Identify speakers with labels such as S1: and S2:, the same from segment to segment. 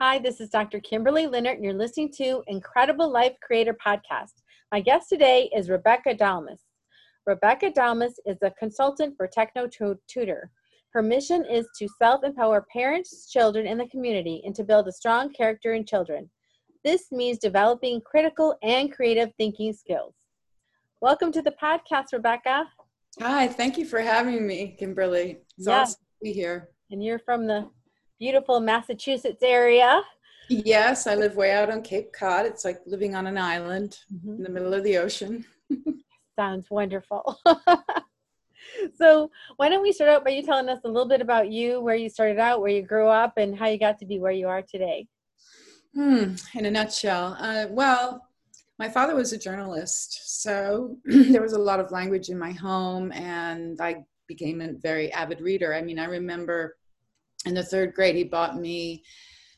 S1: Hi, this is Dr. Kimberley Linert, and you're listening to Incredible Life Creator Podcast. My guest today is Rebecca Dalmas. Rebecca Dalmas is a consultant for Techno Tutor. Her mission is to self empower parents, children, and the community and to build a strong character in children. This means developing critical and creative thinking skills. Welcome to the podcast, Rebecca.
S2: Hi, thank you for having me, Kimberley. It's yeah. awesome to be here.
S1: And you're from the beautiful Massachusetts area.
S2: Yes, I live way out on Cape Cod. It's like living on an island mm-hmm. in the middle of the ocean.
S1: Sounds wonderful. so, why don't we start out by you telling us a little bit about you, where you started out, where you grew up, and how you got to be where you are today?
S2: Hmm, in a nutshell, uh, well, my father was a journalist, so there was a lot of language in my home, and I became a very avid reader. I mean, I remember in the third grade, he bought me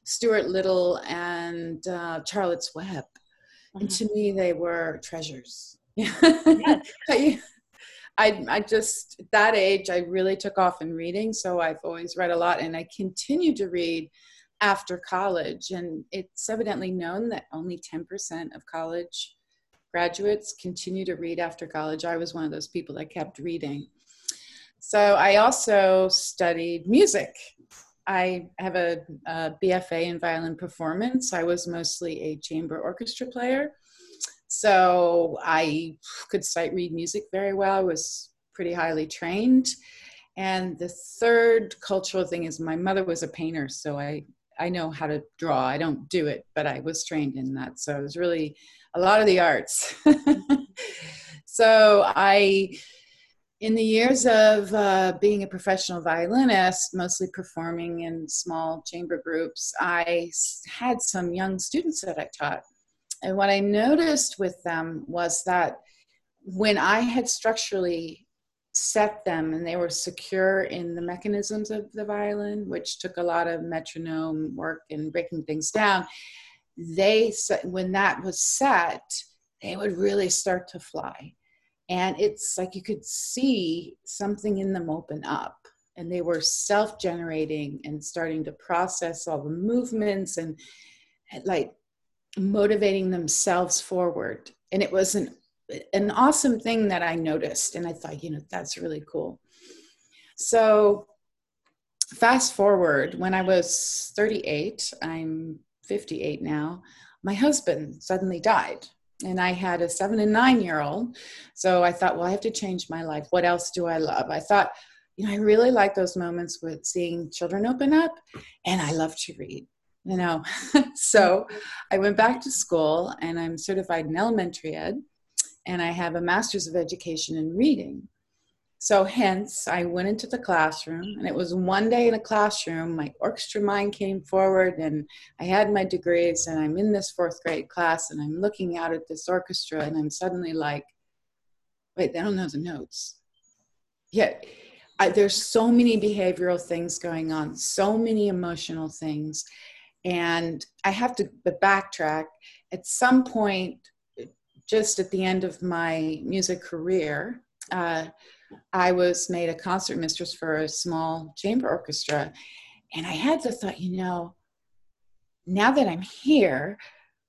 S2: Stuart Little and uh, Charlotte's Web. And uh-huh. to me, they were treasures. Yes. I, I just, at that age, I really took off in reading. So I've always read a lot and I continue to read after college. And it's evidently known that only 10% of college graduates continue to read after college. I was one of those people that kept reading. So I also studied music I have a, a, BFA in violin performance. I was mostly a chamber orchestra player. So I could sight read music very well. I was pretty highly trained. And the third cultural thing is my mother was a painter, so I, I know how to draw. I don't do it, but I was trained in that. So it was really a lot of the arts. so I in the years of uh, being a professional violinist, mostly performing in small chamber groups, I had some young students that I taught. And what I noticed with them was that when I had structurally set them and they were secure in the mechanisms of the violin, which took a lot of metronome work and breaking things down, they, when that was set, they would really start to fly and it's like you could see something in them open up and they were self-generating and starting to process all the movements and like motivating themselves forward. And it was an an awesome thing that i noticed and i thought you know that's really cool. So fast forward when i was 38 i'm 58 now my husband suddenly died and I had a seven and nine year old. So I thought, well, I have to change my life. What else do I love? I thought, you know, I really like those moments with seeing children open up, and I love to read, you know. so I went back to school and I'm certified in elementary ed, and I have a master's of education in reading. So, hence, I went into the classroom, and it was one day in a classroom. My orchestra mind came forward, and I had my degrees, and I'm in this fourth grade class, and I'm looking out at this orchestra, and I'm suddenly like, wait, they don't know the notes. Yet, there's so many behavioral things going on, so many emotional things. And I have to backtrack. At some point, just at the end of my music career, uh, I was made a concert mistress for a small chamber orchestra. And I had the thought, you know, now that I'm here,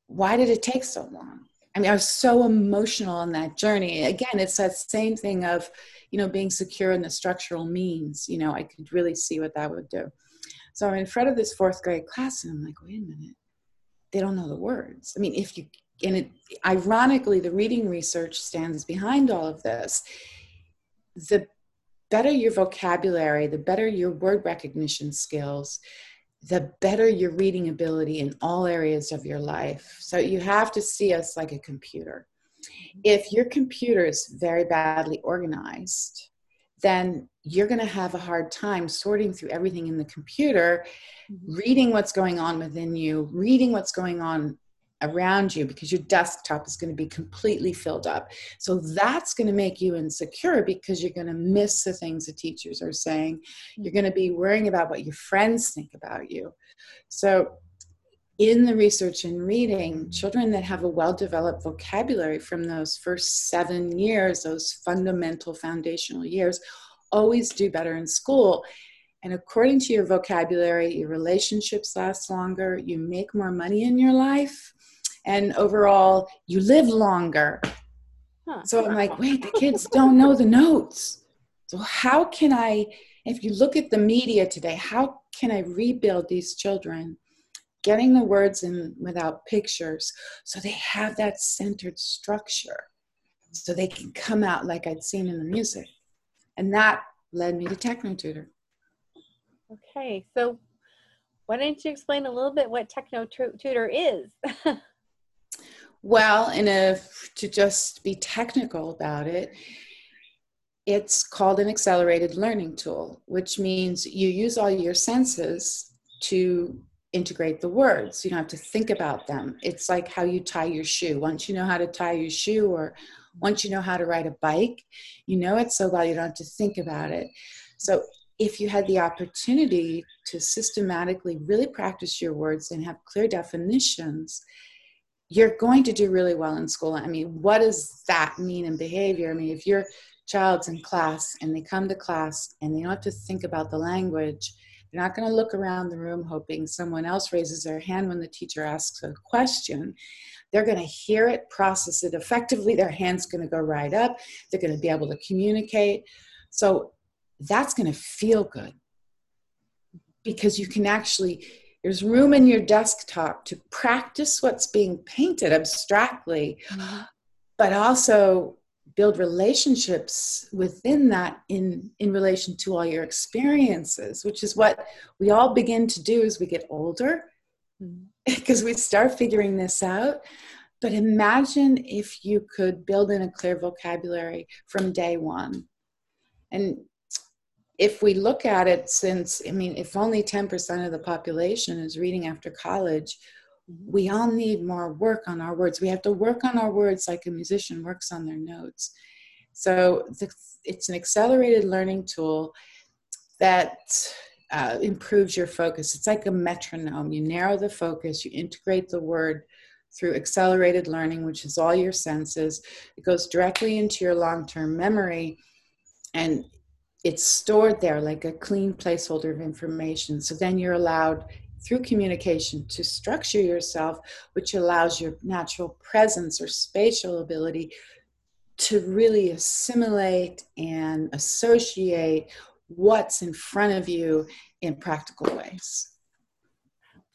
S2: why did it take so long? I mean, I was so emotional on that journey. Again, it's that same thing of, you know, being secure in the structural means. You know, I could really see what that would do. So I'm in front of this fourth grade class, and I'm like, wait a minute, they don't know the words. I mean, if you, and it, ironically, the reading research stands behind all of this the better your vocabulary, the better your word recognition skills, the better your reading ability in all areas of your life. So you have to see us like a computer. If your computer is very badly organized, then you're going to have a hard time sorting through everything in the computer, mm-hmm. reading what's going on within you, reading what's going on around you because your desktop is going to be completely filled up. So that's going to make you insecure because you're going to miss the things the teachers are saying. You're going to be worrying about what your friends think about you. So, in the research and reading, children that have a well developed vocabulary from those first seven years, those fundamental foundational years, always do better in school. And according to your vocabulary, your relationships last longer, you make more money in your life, and overall, you live longer. Huh. So I'm like, wait, the kids don't know the notes. So, how can I, if you look at the media today, how can I rebuild these children? Getting the words in without pictures so they have that centered structure so they can come out like I'd seen in the music. And that led me to Techno Tutor.
S1: Okay, so why don't you explain a little bit what Techno Tutor is?
S2: well, in a to just be technical about it, it's called an accelerated learning tool, which means you use all your senses to integrate the words. You don't have to think about them. It's like how you tie your shoe. Once you know how to tie your shoe or once you know how to ride a bike, you know it so well you don't have to think about it. So if you had the opportunity to systematically really practice your words and have clear definitions, you're going to do really well in school. I mean, what does that mean in behavior? I mean, if your child's in class and they come to class and they don't have to think about the language, they're not going to look around the room hoping someone else raises their hand when the teacher asks a question. They're going to hear it, process it effectively. Their hand's going to go right up. They're going to be able to communicate. So that's going to feel good because you can actually there's room in your desktop to practice what's being painted abstractly mm-hmm. but also build relationships within that in in relation to all your experiences which is what we all begin to do as we get older mm-hmm. because we start figuring this out but imagine if you could build in a clear vocabulary from day one and if we look at it since i mean if only 10% of the population is reading after college we all need more work on our words. We have to work on our words like a musician works on their notes. So it's an accelerated learning tool that uh, improves your focus. It's like a metronome. You narrow the focus you integrate the word through accelerated learning which is all your senses. It goes directly into your long-term memory and it's stored there like a clean placeholder of information. So then you're allowed through communication to structure yourself, which allows your natural presence or spatial ability to really assimilate and associate what's in front of you in practical ways.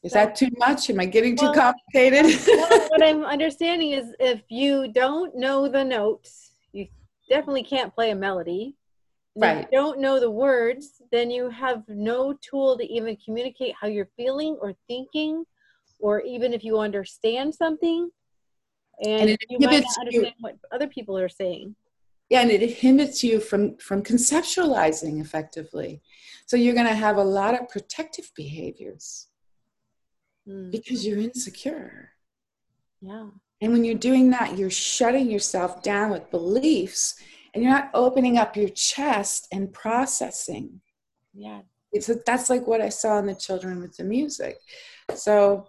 S2: Is that too much? Am I getting too well, complicated?
S1: well, what I'm understanding is if you don't know the notes, you definitely can't play a melody
S2: right.
S1: don't know the words, then you have no tool to even communicate how you're feeling or thinking, or even if you understand something, and, and you might not understand you. what other people are saying.
S2: Yeah, and it inhibits you from from conceptualizing effectively. So you're going to have a lot of protective behaviors mm. because you're insecure.
S1: Yeah.
S2: And when you're doing that, you're shutting yourself down with beliefs and you're not opening up your chest and processing.
S1: Yeah.
S2: It's a, that's like what I saw in the children with the music. So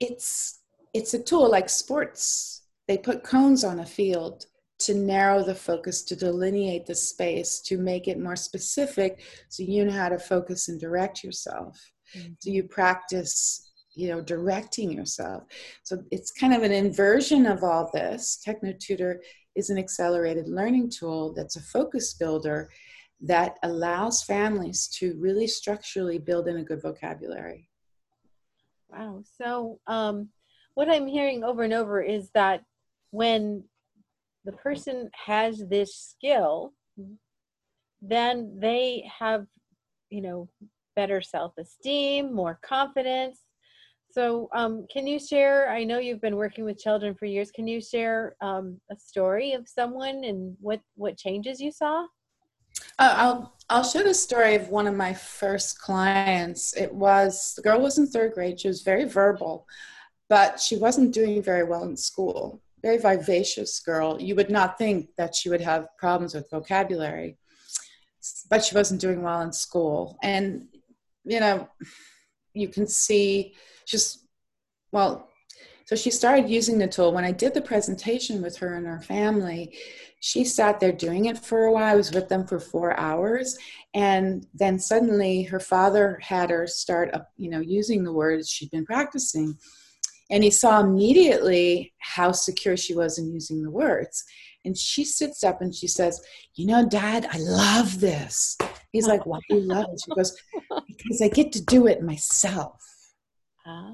S2: it's it's a tool like sports. They put cones on a field to narrow the focus, to delineate the space, to make it more specific so you know how to focus and direct yourself. Mm-hmm. So you practice, you know, directing yourself. So it's kind of an inversion of all this. Techno Tutor is an accelerated learning tool that's a focus builder that allows families to really structurally build in a good vocabulary.
S1: Wow. So, um, what I'm hearing over and over is that when the person has this skill, then they have, you know, better self esteem, more confidence, so, um, can you share? I know you've been working with children for years. Can you share um, a story of someone and what what changes you saw?
S2: Uh, I'll I'll share the story of one of my first clients. It was the girl was in third grade. She was very verbal, but she wasn't doing very well in school. Very vivacious girl. You would not think that she would have problems with vocabulary, but she wasn't doing well in school. And you know, you can see just well So she started using the tool. When I did the presentation with her and her family, she sat there doing it for a while. I was with them for four hours. And then suddenly her father had her start up, you know, using the words she'd been practicing. And he saw immediately how secure she was in using the words. And she sits up and she says, You know, Dad, I love this. He's like, Why do you love it? She goes, Because I get to do it myself. Ah.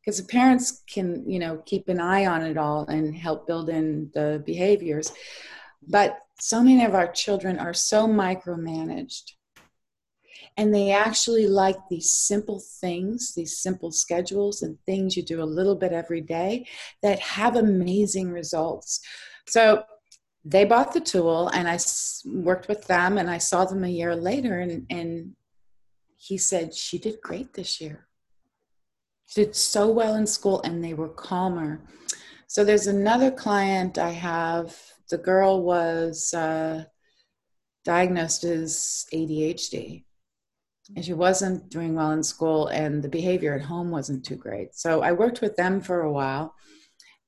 S2: Because the parents can, you know, keep an eye on it all and help build in the behaviors. But so many of our children are so micromanaged. And they actually like these simple things, these simple schedules and things you do a little bit every day that have amazing results. So they bought the tool and I worked with them and I saw them a year later and, and he said, She did great this year. She did so well in school and they were calmer. So there's another client I have the girl was uh, diagnosed as ADHD. And she wasn't doing well in school, and the behavior at home wasn't too great. So I worked with them for a while.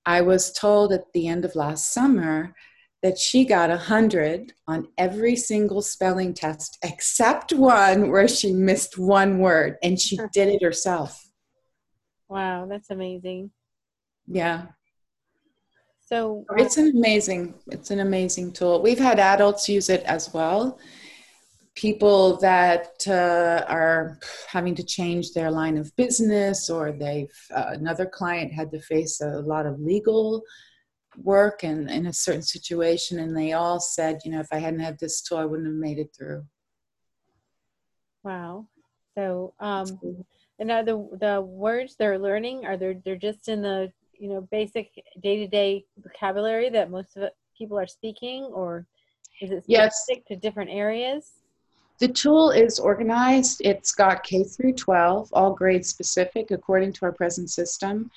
S2: I was told at the end of last summer that she got a 100 on every single spelling test except one where she missed one word, and she did it herself.
S1: Wow, that's amazing.
S2: Yeah.
S1: So
S2: it's an amazing, it's an amazing tool. We've had adults use it as well. People that uh, are having to change their line of business, or they've uh, another client had to face a lot of legal work and in a certain situation, and they all said, you know, if I hadn't had this tool, I wouldn't have made it through.
S1: Wow. So, um, and are the the words they're learning are they they're just in the you know basic day-to-day vocabulary that most of it, people are speaking or is it specific yes. to different areas
S2: the tool is organized it's got k through 12 all grade specific according to our present system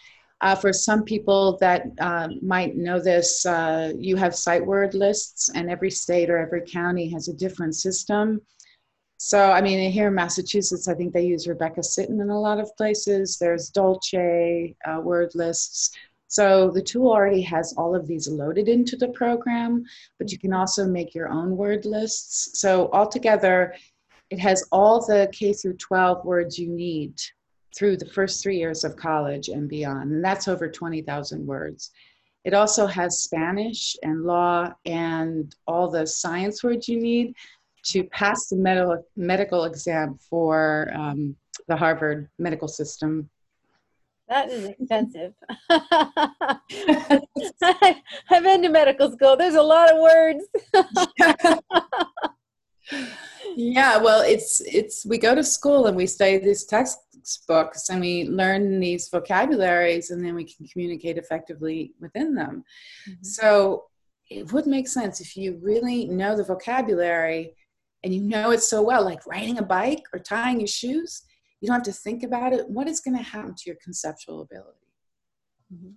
S2: uh, for some people that uh, might know this uh, you have sight word lists and every state or every county has a different system so, I mean, here in Massachusetts, I think they use Rebecca Sitton in a lot of places. There's Dolch uh, word lists. So the tool already has all of these loaded into the program, but you can also make your own word lists. So altogether, it has all the K through 12 words you need through the first three years of college and beyond, and that's over 20,000 words. It also has Spanish and law and all the science words you need to pass the medical medical exam for um, the Harvard medical system.
S1: That is expensive. I've been to medical school. There's a lot of words.
S2: yeah, well, it's it's we go to school and we study these textbooks and we learn these vocabularies and then we can communicate effectively within them. Mm-hmm. So it would make sense if you really know the vocabulary and you know it so well, like riding a bike or tying your shoes, you don't have to think about it. What is going to happen to your conceptual ability?
S1: Mm-hmm.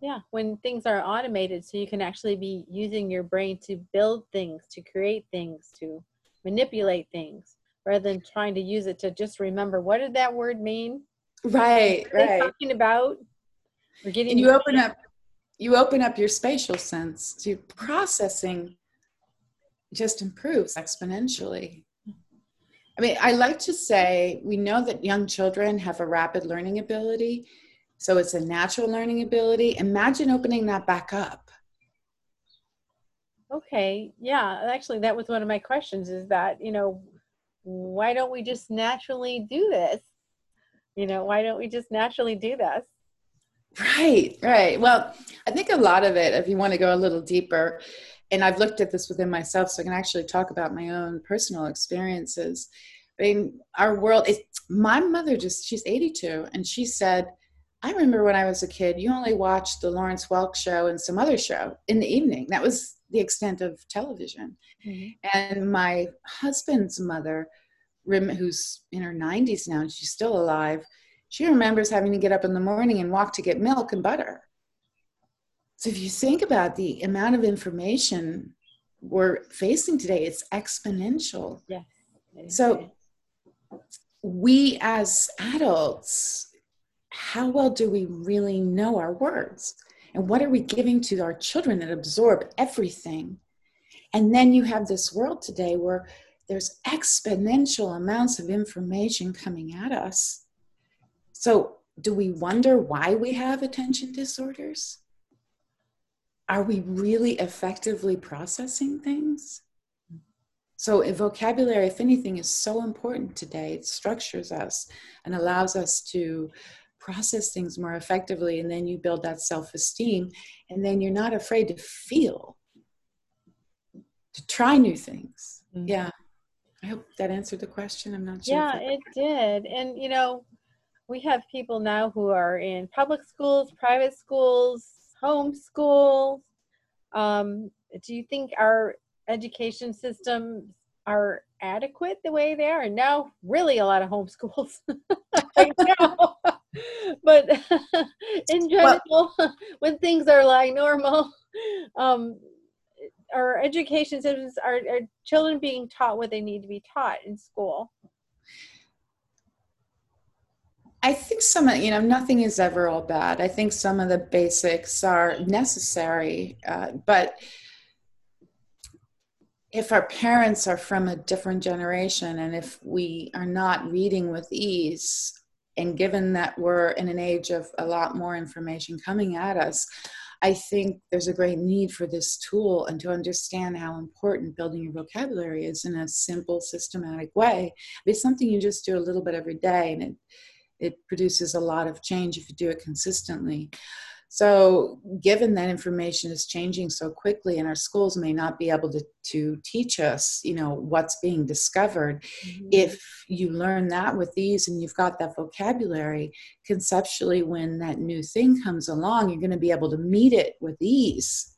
S1: Yeah, when things are automated, so you can actually be using your brain to build things, to create things, to manipulate things, rather than trying to use it to just remember what did that word mean?
S2: Right, right.
S1: Talking about.
S2: We're getting. And you open up. You open up your spatial sense to processing just improves exponentially. I mean, I like to say we know that young children have a rapid learning ability, so it's a natural learning ability. Imagine opening that back up.
S1: Okay, yeah, actually, that was one of my questions is that, you know, why don't we just naturally do this? You know, why don't we just naturally do this?
S2: Right, right. Well, I think a lot of it, if you want to go a little deeper, and I've looked at this within myself, so I can actually talk about my own personal experiences. I mean, our world is my mother just, she's 82, and she said, I remember when I was a kid, you only watched the Lawrence Welk show and some other show in the evening. That was the extent of television. Mm-hmm. And my husband's mother, who's in her 90s now, and she's still alive, she remembers having to get up in the morning and walk to get milk and butter so if you think about the amount of information we're facing today, it's exponential.
S1: Yes.
S2: So we as adults how well do we really know our words? And what are we giving to our children that absorb everything? And then you have this world today where there's exponential amounts of information coming at us. So, do we wonder why we have attention disorders? Are we really effectively processing things? So, vocabulary, if anything, is so important today. It structures us and allows us to process things more effectively. And then you build that self esteem. And then you're not afraid to feel, to try new things. Mm-hmm. Yeah. I hope that answered the question. I'm not sure.
S1: Yeah, it did. And, you know, we have people now who are in public schools, private schools, home schools. Um, do you think our education systems are adequate the way they are. And now, really, a lot of homeschools. but in general, well, when things are like normal, um, our education systems are, are children being taught what they need to be taught in school.
S2: I think some of you know nothing is ever all bad. I think some of the basics are necessary, uh, but if our parents are from a different generation and if we are not reading with ease and given that we're in an age of a lot more information coming at us i think there's a great need for this tool and to understand how important building your vocabulary is in a simple systematic way. It's something you just do a little bit every day and it it produces a lot of change if you do it consistently so, given that information is changing so quickly, and our schools may not be able to, to teach us, you know, what's being discovered, mm-hmm. if you learn that with ease and you've got that vocabulary, conceptually, when that new thing comes along, you're going to be able to meet it with ease.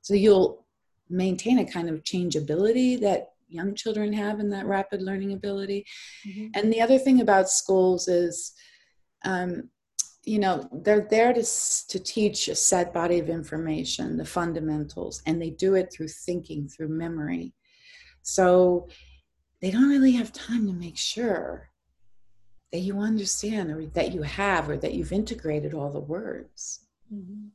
S2: So, you'll maintain a kind of changeability that young children have in that rapid learning ability. Mm-hmm. And the other thing about schools is, um, you know they're there to, to teach a set body of information the fundamentals and they do it through thinking through memory. So they don't really have time to make sure that you understand or that you have or that you've integrated all the words. Mm-hmm.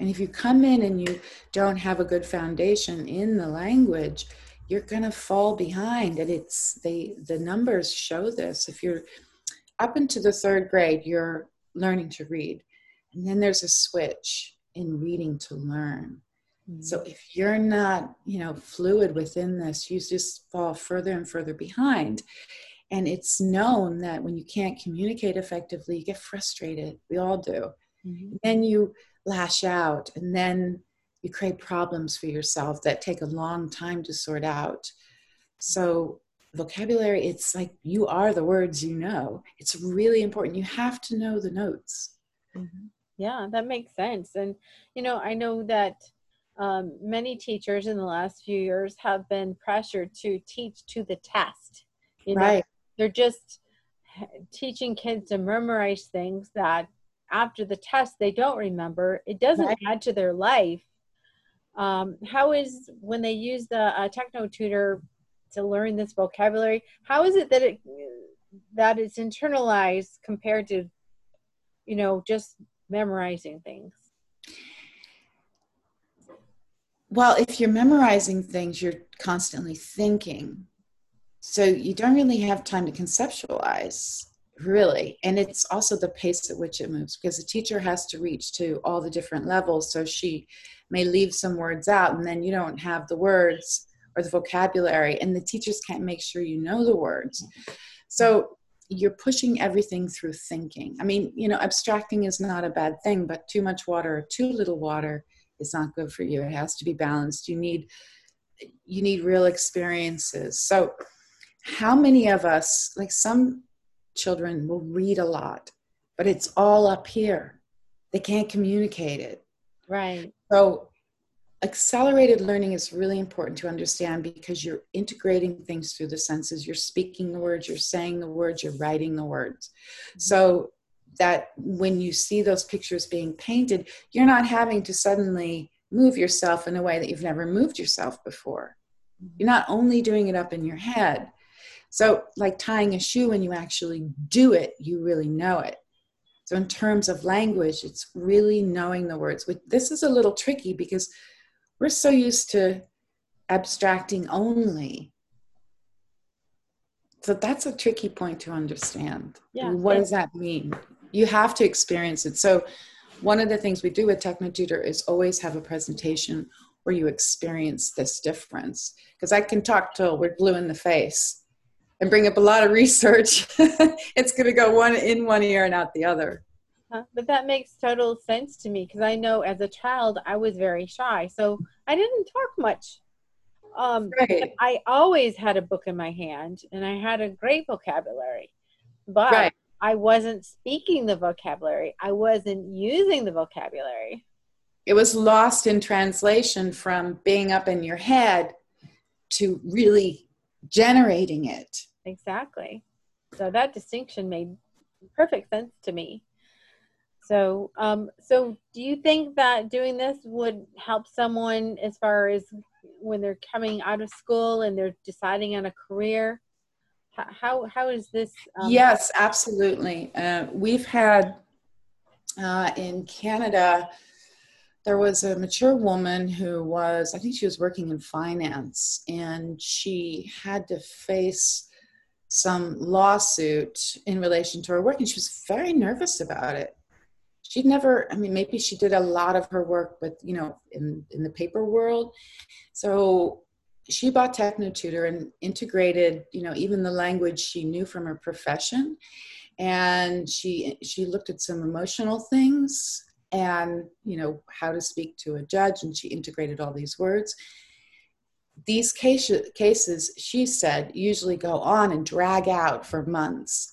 S2: and if you come in and you don't have a good foundation in the language you're going to fall behind and it's they the numbers show this. If you're up into the third grade you're learning to read. And then there's a switch in reading to learn. Mm-hmm. So if you're not, you know, fluid within this, you just fall further and further behind. And it's known that when you can't communicate effectively, you get frustrated. We all do. Mm-hmm. Then you lash out and then you create problems for yourself that take a long time to sort out. So vocabulary it's like you are the words you know. It's really important. You have to know the notes.
S1: Mm-hmm. yeah that makes sense. And you know i know that um, many teachers in the last few years have been pressured to teach to the test. You know right. they're just teaching kids to memorize things that after the test they don't remember. It doesn't right. add to their life. Um, how is when they use the uh, techno tutor to learn this vocabulary. How is it that it that it's internalized compared to you know just memorizing things?
S2: Well if you're memorizing things you're constantly thinking. So you don't really have time to conceptualize really. And it's also the pace at which it moves because the teacher has to reach to all the different levels. So she may leave some words out and then you don't have the words or the vocabulary and the teachers can't make sure you know the words. So you're pushing everything through thinking. I mean you know abstracting is not a bad thing but too much water or too little water is not good for you. It has to be balanced. You need you need real experiences. So how many of us like some children will read a lot but it's all up here. They can't communicate it.
S1: Right.
S2: So accelerated learning is really important to understand because you're integrating things through the senses you're speaking the words you're saying the words you're writing the words mm-hmm. so that when you see those pictures being painted you're not having to suddenly move yourself in a way that you've never moved yourself before mm-hmm. you're not only doing it up in your head so like tying a shoe when you actually do it you really know it So, in terms of language, it's really knowing the words. This is a little tricky because we're so used to abstracting only. So, that's a tricky point to understand. Yeah. What does that mean? You have to experience it. So, one of the things we do with TechnoTutor is always have a presentation where you experience this difference. Because I can talk till we're blue in the face and bring up a lot of research, it's going to go one in one ear and out the other.
S1: Uh, but that makes total sense to me because I know as a child I was very shy, so I didn't talk much. Um, right. I always had a book in my hand, and I had a great vocabulary, but right. I wasn't speaking the vocabulary. I wasn't using the vocabulary.
S2: It was lost in translation from being up in your head to really generating it.
S1: Exactly. So that distinction made perfect sense to me. So, um, so do you think that doing this would help someone as far as when they're coming out of school and they're deciding on a career? How how is this?
S2: Um, yes, absolutely. Uh, we've had uh, in Canada. There was a mature woman who was, I think she was working in finance, and she had to face some lawsuit in relation to her work and she was very nervous about it she'd never i mean maybe she did a lot of her work but you know in in the paper world. So she bought technotutor and integrated you know even the language she knew from her profession. And she she looked at some emotional things and you know how to speak to a judge and she integrated all these words. These cases, cases, she said, usually go on and drag out for months.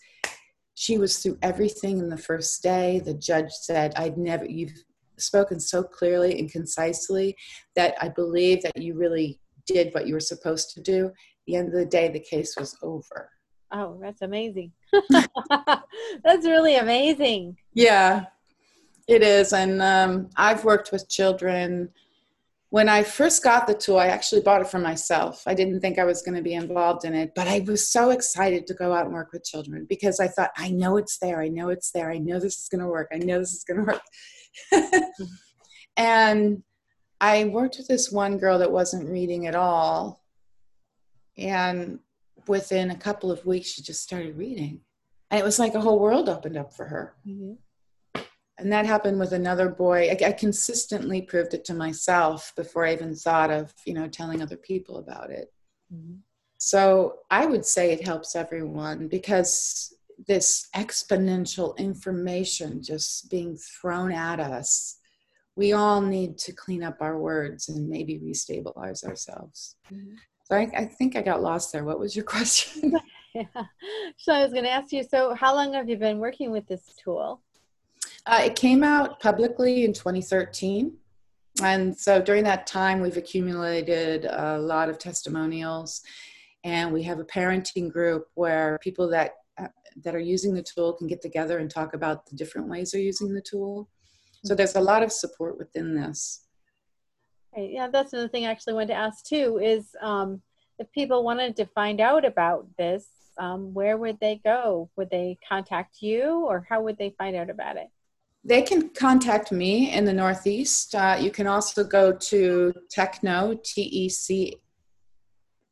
S2: She was through everything in the first day. The judge said, I'd never, you've spoken so clearly and concisely that I believe that you really did what you were supposed to do. At the end of the day, the case was over.
S1: Oh, that's amazing. that's really amazing.
S2: Yeah, it is. And um, I've worked with children when I first got the tool, I actually bought it for myself. I didn't think I was going to be involved in it, but I was so excited to go out and work with children because I thought, I know it's there. I know it's there. I know this is going to work. I know this is going to work. and I worked with this one girl that wasn't reading at all. And within a couple of weeks, she just started reading. And it was like a whole world opened up for her. Mm-hmm and that happened with another boy I, I, consistently proved it to myself before i even thought of you know telling other people about it mm-hmm. so i would say it helps everyone because this exponential information just being thrown at us we all need to clean up our words and maybe restabilize ourselves mm-hmm. so I, I think i got lost there what was your question
S1: yeah. so i was going to ask you so how long have you been working with this tool
S2: uh, it came out publicly in 2013. And so during that time, we've accumulated a lot of testimonials. And we have a parenting group where people that, uh, that are using the tool can get together and talk about the different ways they're using the tool. So there's a lot of support within this.
S1: Yeah, that's another thing I actually wanted to ask too is um, if people wanted to find out about this, um, where would they go? Would they contact you or how would they find out about it?
S2: They can contact me in the Northeast. Uh, you can also go to Techno, T E C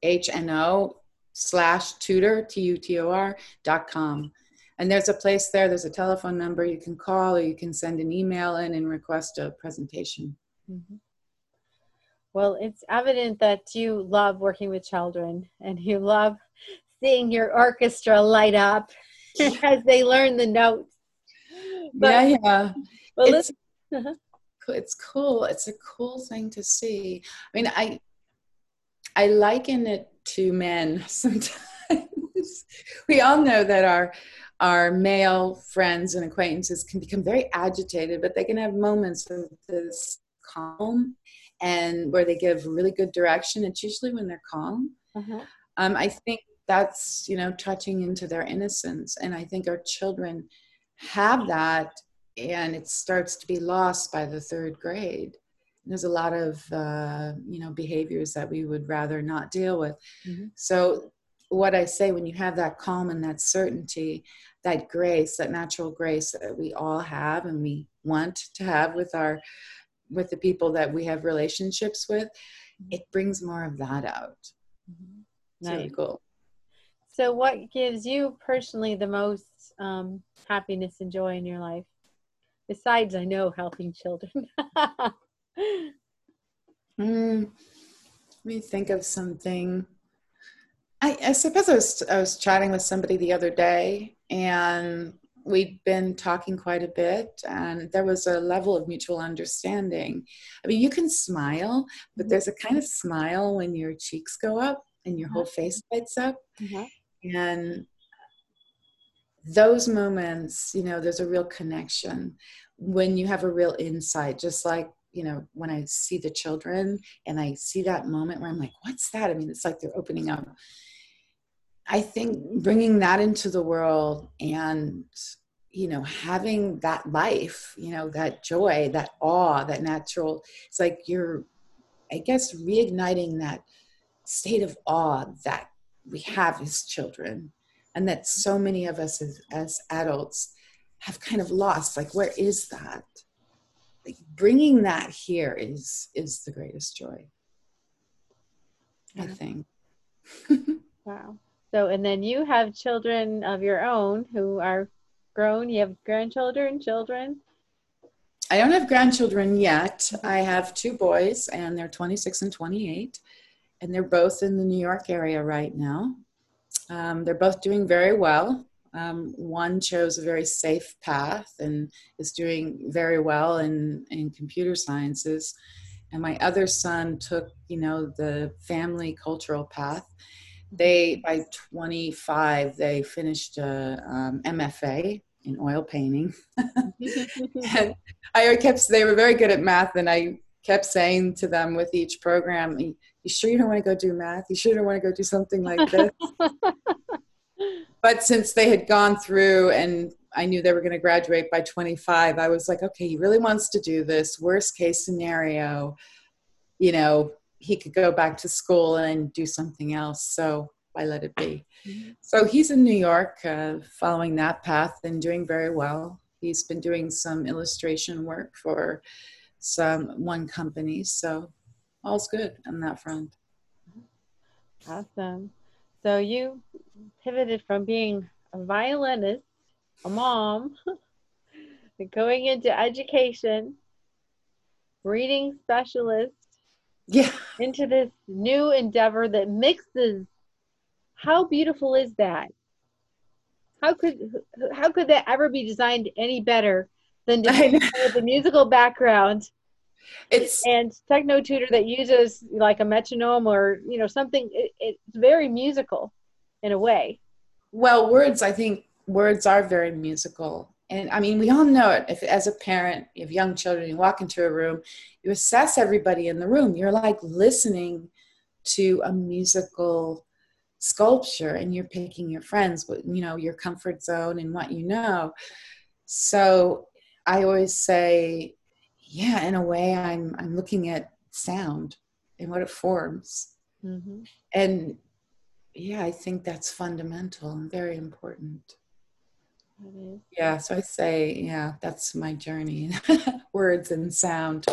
S2: H N O slash tutor, T U T O R dot com. And there's a place there, there's a telephone number you can call or you can send an email in and request a presentation. Mm-hmm.
S1: Well, it's evident that you love working with children and you love seeing your orchestra light up as they learn the notes
S2: but, yeah, yeah. Well, it's, uh-huh. it's cool. It's a cool thing to see. I mean, I I liken it to men sometimes. we all know that our our male friends and acquaintances can become very agitated, but they can have moments of this calm and where they give really good direction. It's usually when they're calm. Uh-huh. Um, I think that's you know touching into their innocence, and I think our children have that and it starts to be lost by the third grade there's a lot of uh, you know behaviors that we would rather not deal with mm-hmm. so what I say when you have that calm and that certainty, that grace, that natural grace that we all have and we want to have with our with the people that we have relationships with, mm-hmm. it brings more of that out. Mm-hmm. Cool.
S1: So, what gives you personally the most um, happiness and joy in your life? Besides, I know helping children.
S2: mm, let me think of something. I, I suppose I was, I was chatting with somebody the other day, and we'd been talking quite a bit, and there was a level of mutual understanding. I mean, you can smile, but mm-hmm. there's a kind of smile when your cheeks go up and your whole uh-huh. face lights up. Mm-hmm. And those moments, you know, there's a real connection when you have a real insight, just like you know, when I see the children and I see that moment where I'm like, what's that? I mean, it's like they're opening up. I think bringing that into the world and, you know, having that life, you know, that joy, that awe, that natural, it's like you're, I guess, reigniting that state of awe that we have as children and that so many of us as, as adults have kind of lost. Like, where is that? Like, bringing that here is is the greatest joy. Yeah. I think.
S1: wow. So, and then you have children of your own who are grown. You have grandchildren, children.
S2: I don't have grandchildren yet. I have two boys, and they're 26 and 28, and they're both in the New York area right now. Um, they're both doing very well. Um, one chose a very safe path and is doing very well in, in computer sciences. And my other son took, you know, the family cultural path they by 25 they finished a um, mfa in oil painting and i kept they were very good at math and i kept saying to them with each program you sure you don't want to go do math you sure don't want to go do something like this but since they had gone through and i knew they were going to graduate by 25 i was like okay he really wants to do this worst case scenario you know he could go back to school and do something else. So I let it be. Mm-hmm. So he's in New York, uh, following that path and doing very well. He's been doing some illustration work for some one company. So all's good on that front.
S1: Awesome. So you pivoted from being a violinist, a mom, going into education, reading specialist,
S2: yeah.
S1: into this new endeavor that mixes. How beautiful is that? How could how could that ever be designed any better than to with a musical background
S2: it's
S1: and techno tutor that uses like a metronome or you know something it, it's very musical in a way
S2: well words i think words are very musical and I mean, we all know it. If as a parent, you have young children, you walk into a room, you assess everybody in the room. You're like listening to a musical sculpture, and you're picking your friends, but you know, your comfort zone and what you know. So I always say, yeah, in a way, I'm I'm looking at sound and what it forms, mm-hmm. and yeah, I think that's fundamental and very important. Yeah, so I say, yeah, that's my journey. Words and sound.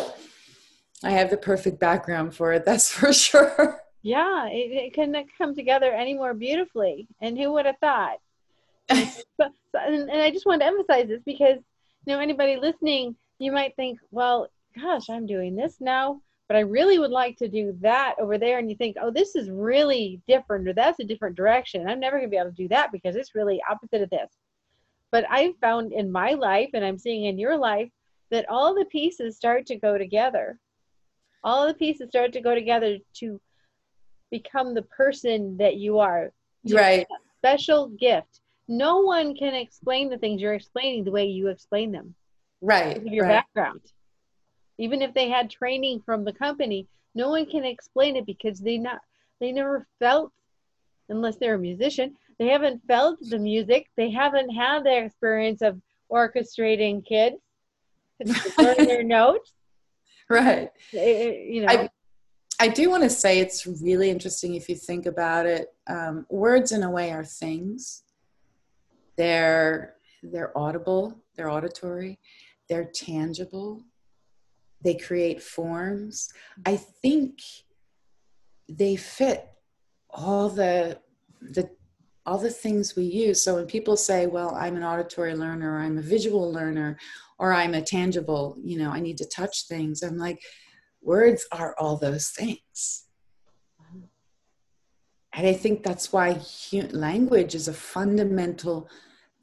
S2: I have the perfect background for it, that's for sure.
S1: Yeah, it, it couldn't come together any more beautifully. And who would have thought? but, and, and I just want to emphasize this because, you know, anybody listening, you might think, well, gosh, I'm doing this now, but I really would like to do that over there. And you think, oh, this is really different, or that's a different direction. I'm never going to be able to do that because it's really opposite of this. But I've found in my life, and I'm seeing in your life, that all the pieces start to go together. All the pieces start to go together to become the person that you are.
S2: You Right.
S1: Special gift. No one can explain the things you're explaining the way you explain them.
S2: Right.
S1: Your
S2: right.
S1: background. Even if they had training from the company, no one can explain it because they not they never felt unless they're a musician they haven't felt the music. They haven't had the experience of orchestrating kids learn their notes.
S2: Right.
S1: It, you know. I,
S2: I do want to say it's really interesting if you think about it. Um, words, in a way, are things. They're they're audible. They're auditory. They're tangible. They create forms. I think they fit all the the all the things we use. So when people say, "Well, I'm an auditory learner," or "I'm a visual learner," or "I'm a tangible," you know, I need to touch things. I'm like, words are all those things. And I think that's why hu- language is a fundamental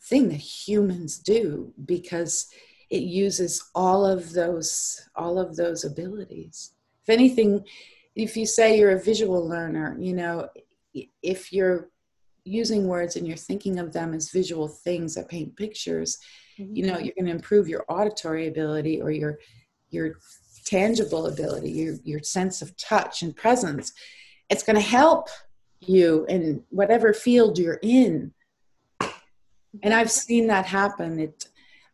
S2: thing that humans do because it uses all of those all of those abilities. If anything, if you say you're a visual learner, you know, if you're using words and you're thinking of them as visual things that paint pictures, mm-hmm. you know, you're going to improve your auditory ability or your your tangible ability, your, your sense of touch and presence. It's going to help you in whatever field you're in. And I've seen that happen. It,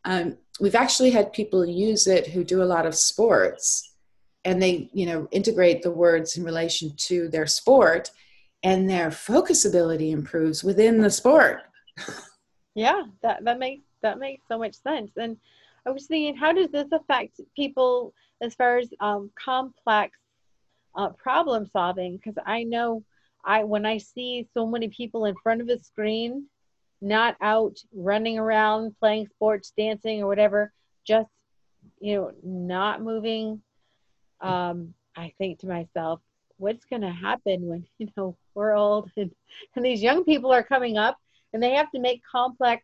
S2: um, we've actually had people use it who do a lot of sports and they, you know, integrate the words in relation to their sport and their focus ability improves within the sport.
S1: Yeah, that, that makes that makes so much sense. And I was thinking, how does this affect people as far as um, complex uh, problem solving because I know I when I see so many people in front of a screen, not out running around playing sports, dancing or whatever, just you know not moving. Um, I think to myself, what's going to happen when you know we're old and, and these young people are coming up and they have to make complex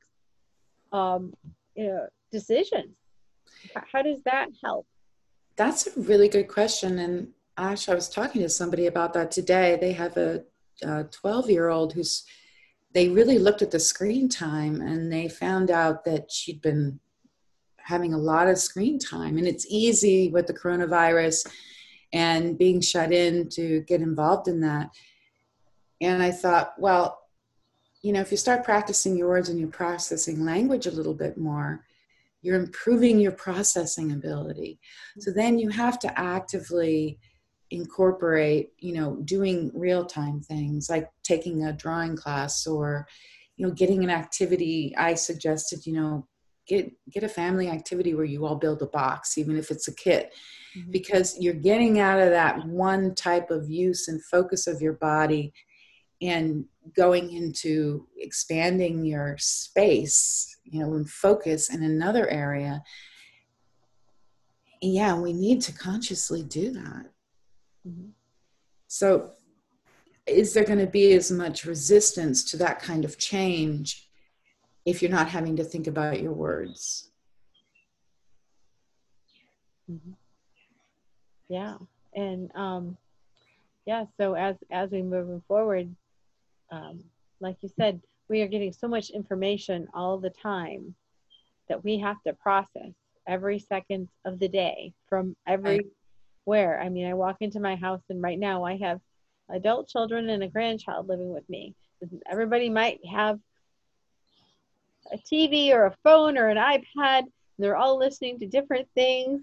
S1: um, you know decisions. How does that help?
S2: That's a really good question. And Ash, I was talking to somebody about that today. They have a 12 year old who's, they really looked at the screen time and they found out that she'd been having a lot of screen time. And it's easy with the coronavirus and being shut in to get involved in that. And I thought, well, you know, if you start practicing your words and you're processing language a little bit more, you're improving your processing ability so then you have to actively incorporate you know doing real time things like taking a drawing class or you know getting an activity i suggested you know get get a family activity where you all build a box even if it's a kit mm-hmm. because you're getting out of that one type of use and focus of your body and going into expanding your space, you know, and focus in another area. Yeah, we need to consciously do that. Mm-hmm. So, is there going to be as much resistance to that kind of change if you're not having to think about your words?
S1: Mm-hmm. Yeah, and um, yeah. So as as we move forward, um, like you said, we are getting so much information all the time that we have to process every second of the day from everywhere. I mean, I walk into my house and right now I have adult children and a grandchild living with me. Everybody might have a TV or a phone or an iPad. They're all listening to different things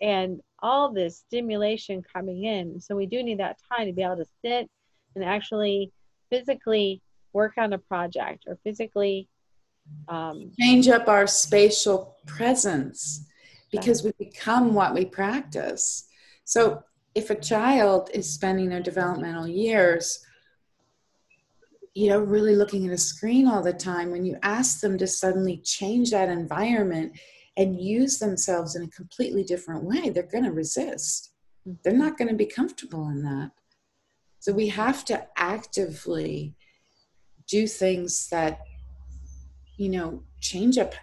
S1: and all this stimulation coming in. So we do need that time to be able to sit and actually physically work on a project or physically
S2: um, change up our spatial presence because we become what we practice. So if a child is spending their developmental years you know really looking at a screen all the time when you ask them to suddenly change that environment and use themselves in a completely different way they're going to resist they're not going to be comfortable in that so we have to actively do things that, you know, change up,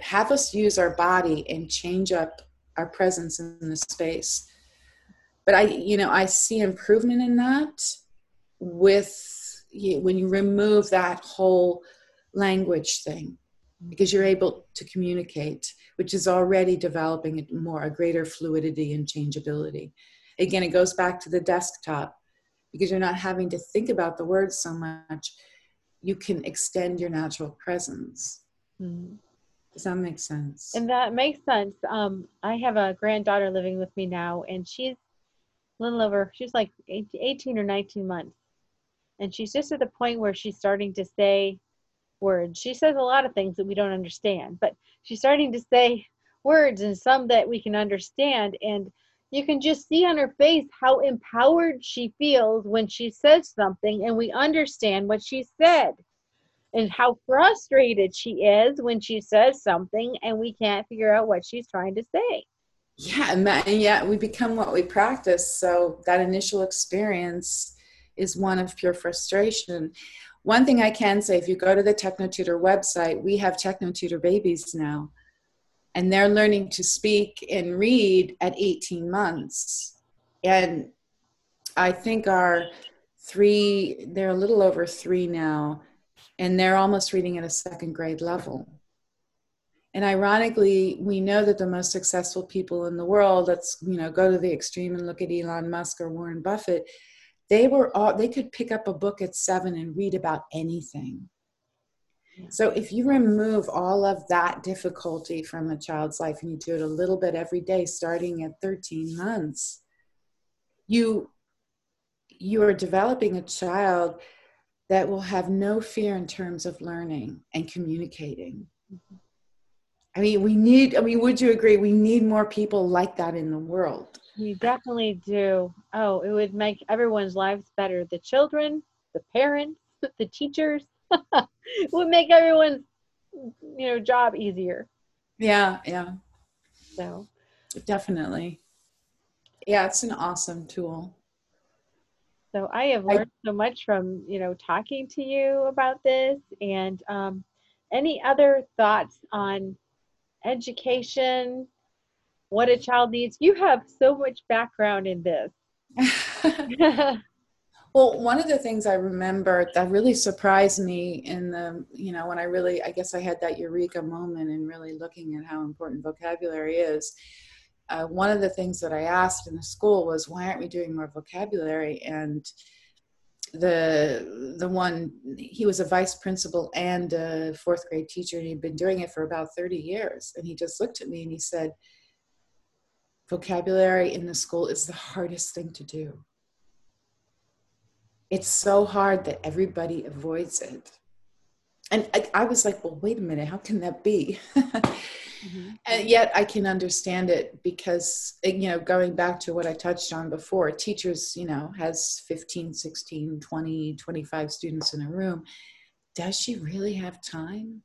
S2: have us use our body and change up our presence in the space. But I, you know, I see improvement in that with when you remove that whole language thing because you're able to communicate, which is already developing more a greater fluidity and changeability. Again, it goes back to the desktop because you're not having to think about the words so much you can extend your natural presence mm-hmm. does that make sense
S1: and that makes sense um, i have a granddaughter living with me now and she's little over, she's like 18 or 19 months. And she's just at the point where she's starting to say words. She says a lot of things that we don't understand, but she's starting to say words and some that we can understand. And you can just see on her face how empowered she feels when she says something and we understand what she said and how frustrated she is when she says something and we can't figure out what she's trying to say.
S2: Yeah, and, that, and yet we become what we practice. So that initial experience is one of pure frustration. One thing I can say if you go to the TechnoTutor website, we have TechnoTutor babies now and they're learning to speak and read at 18 months and i think our three they're a little over three now and they're almost reading at a second grade level and ironically we know that the most successful people in the world let's you know go to the extreme and look at elon musk or warren buffett they were all they could pick up a book at seven and read about anything so if you remove all of that difficulty from a child's life and you do it a little bit every day, starting at 13 months, you you are developing a child that will have no fear in terms of learning and communicating. Mm-hmm. I mean, we need, I mean, would you agree? We need more people like that in the world.
S1: We definitely do. Oh, it would make everyone's lives better the children, the parents, the teachers, it would make everyone's you know job easier.
S2: Yeah, yeah.
S1: So
S2: definitely. Yeah, it's an awesome tool.
S1: So I have learned so much from you know talking to you about this, and um, any other thoughts on education, what a child needs? You have so much background in this.
S2: Well, one of the things I remember that really surprised me in the, you know, when I really, I guess I had that eureka moment and really looking at how important vocabulary is. Uh, one of the things that I asked in the school was, why aren't we doing more vocabulary? And the the one he was a vice principal and a fourth grade teacher and he'd been doing it for about 30 years. And he just looked at me and he said vocabulary in the school is the hardest thing to do. It's so hard that everybody avoids it and I, I, was like well wait a minute how can that be? Mm-hmm. and yet i can understand it because you know going back to what i touched on before teachers you know has 15 16 20 25 students in a room. Does she really have time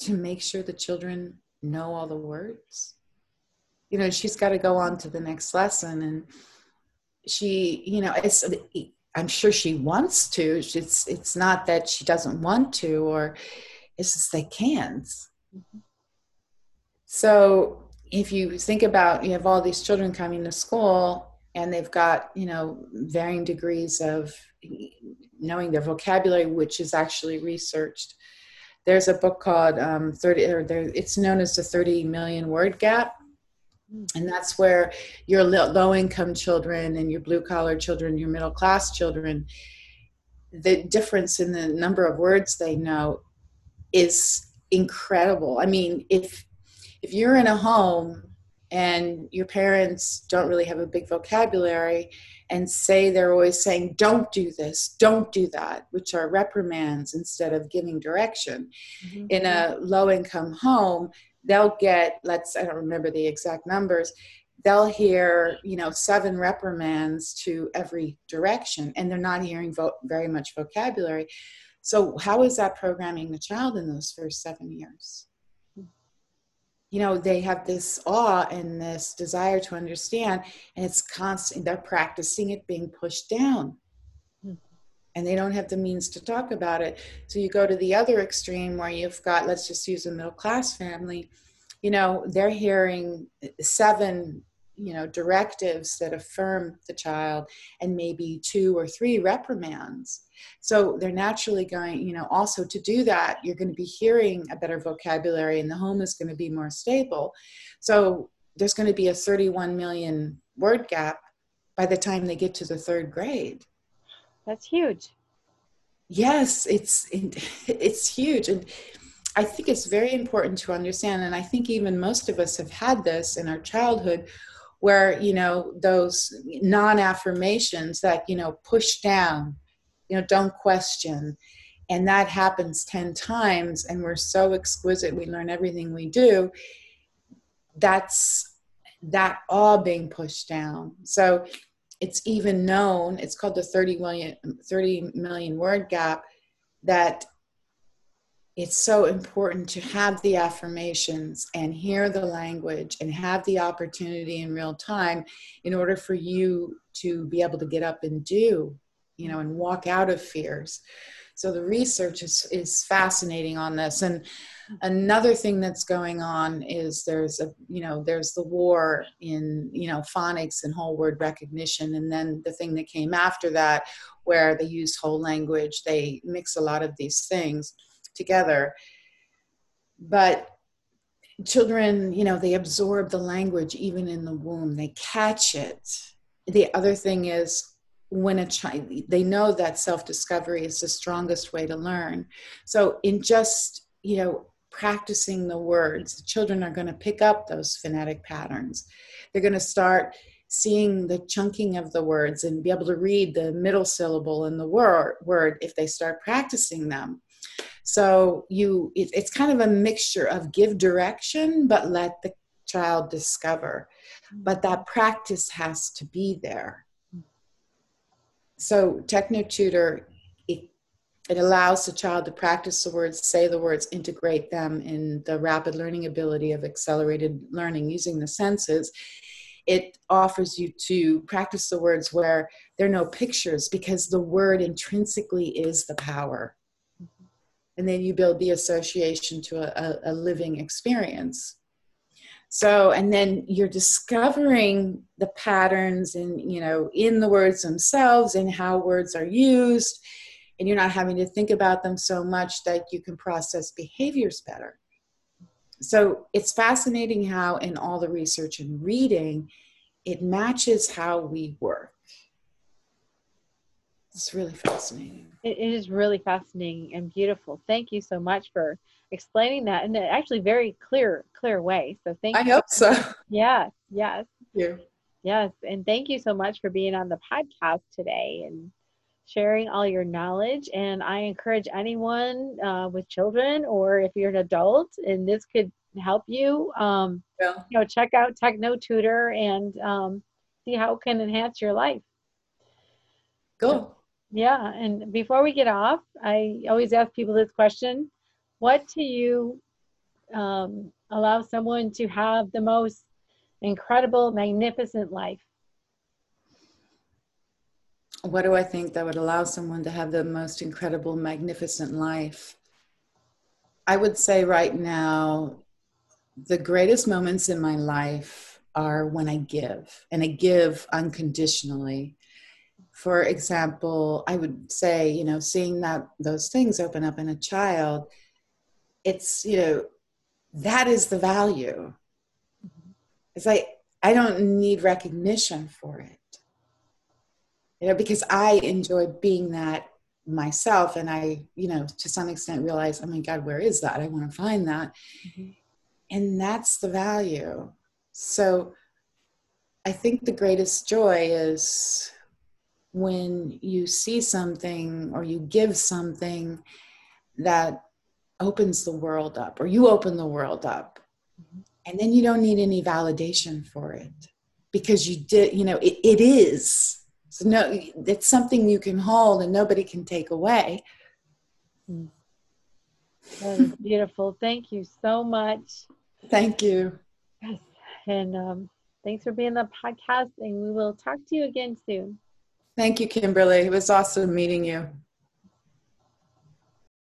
S2: to make sure the children know all the words? You know she's got to go on to the next lesson and she you know it's i'm sure she wants to it's it's not that she doesn't want to or it's just they can't. Mm-hmm. so if you think about you have all these children coming to school and they've got you know varying degrees of knowing their vocabulary which is actually researched. There's a book called um, 30 or there, it's known as the 30 million word gap and that's where your low income children and your blue collar children, your middle class children, the difference in the number of words they know is incredible. I mean, if if you're in a home and your parents don't really have a big vocabulary and say they're always saying don't do this don't do that which are reprimands instead of giving direction mm-hmm. in a low income home they'll get let's i don't remember the exact numbers they'll hear you know seven reprimands to every direction and they're not hearing vo- very much vocabulary. So how is that programming the child in those first seven years? You know they have this awe and this desire to understand and it's constant they're practicing it being pushed down and they don't have the means to talk about it. So you go to the other extreme where you've got, let's just use a middle class family, you know, they're hearing seven, you know, directives that affirm the child and maybe two or three reprimands. So they're naturally going, you know, also to do that, you're going to be hearing a better vocabulary and the home is going to be more stable. So there's going to be a 31 million word gap by the time they get to the third grade
S1: that's huge.
S2: Yes, it's it's huge, and I think it's very important to understand. And I think even most of us have had this in our childhood, where you know those non-affirmations that you know push down you know don't question and that happens 10 times and we're so exquisite we learn everything we do that's that all being pushed down so it's even known it's called the 30 million 30 million word gap that it's so important to have the affirmations and hear the language and have the opportunity in real time in order for you to be able to get up and do you know and walk out of fears. So the research is is fascinating on this. And another thing that's going on is there's a you know there's the war in you know phonics and whole word recognition. And then the thing that came after that where they use whole language they mix a lot of these things together. But children you know they absorb the language even in the womb. They catch it. The other thing is when a child they know that self-discovery is the strongest way to learn. So in just you know practicing the words. Children are going to pick up those phonetic patterns. They're going to start seeing the chunking of the words and be able to read the middle syllable in the word, if they start practicing them. So you it, it's kind of a mixture of give direction but let the child discover. But that practice has to be there. So technotutor it, it allows the child to practice the words say the words integrate them in the rapid learning ability of accelerated learning using the senses. It offers you to practice the words where there are no pictures because the word intrinsically is the power. Mm-hmm. And then you build the association to a, a, a living experience. So and then you're discovering the patterns in you know in the words themselves and how words are used and you're not having to think about them so much that you can process behaviors better so it's fascinating how in all the research and reading it matches how we work it's really fascinating
S1: it is really fascinating and beautiful thank you so much for explaining that in an actually very clear, clear way. So thank you.
S2: I
S1: you.
S2: hope so.
S1: Yes, yes.
S2: Yeah.
S1: Yes. And thank you so much for being on the podcast today and sharing all your knowledge. And I encourage anyone uh, with children or if you're an adult and this could help you, um, yeah. you know, check out Techno Tutor and um, see how it can enhance your life.
S2: Cool.
S1: Yeah. And before we get off, I always ask people this question what do you um, allow someone to have the most incredible, magnificent life?
S2: What do I think that would allow someone to have the most incredible, magnificent life? I would say right now, the greatest moments in my life are when I give, and I give unconditionally. For example, I would say, you know, seeing that those things open up in a child it's you know that is the value mm-hmm. it's like i don't need recognition for it you know because i enjoy being that myself. And i you know to some extent realize oh my god where is that? I want to find that. Mm-hmm. and that's the value. So i think the greatest joy is when you see something or you give something that opens the world up or you open the world up. Mm-hmm. and then you don't need any validation for it because you did you know it, it is so no it's something you can hold and nobody can take away.
S1: Beautiful. Thank you so much.
S2: Thank you.
S1: Yes and um, thanks for being on the podcast and we will talk to you again soon.
S2: Thank you Kimberley. It was awesome meeting you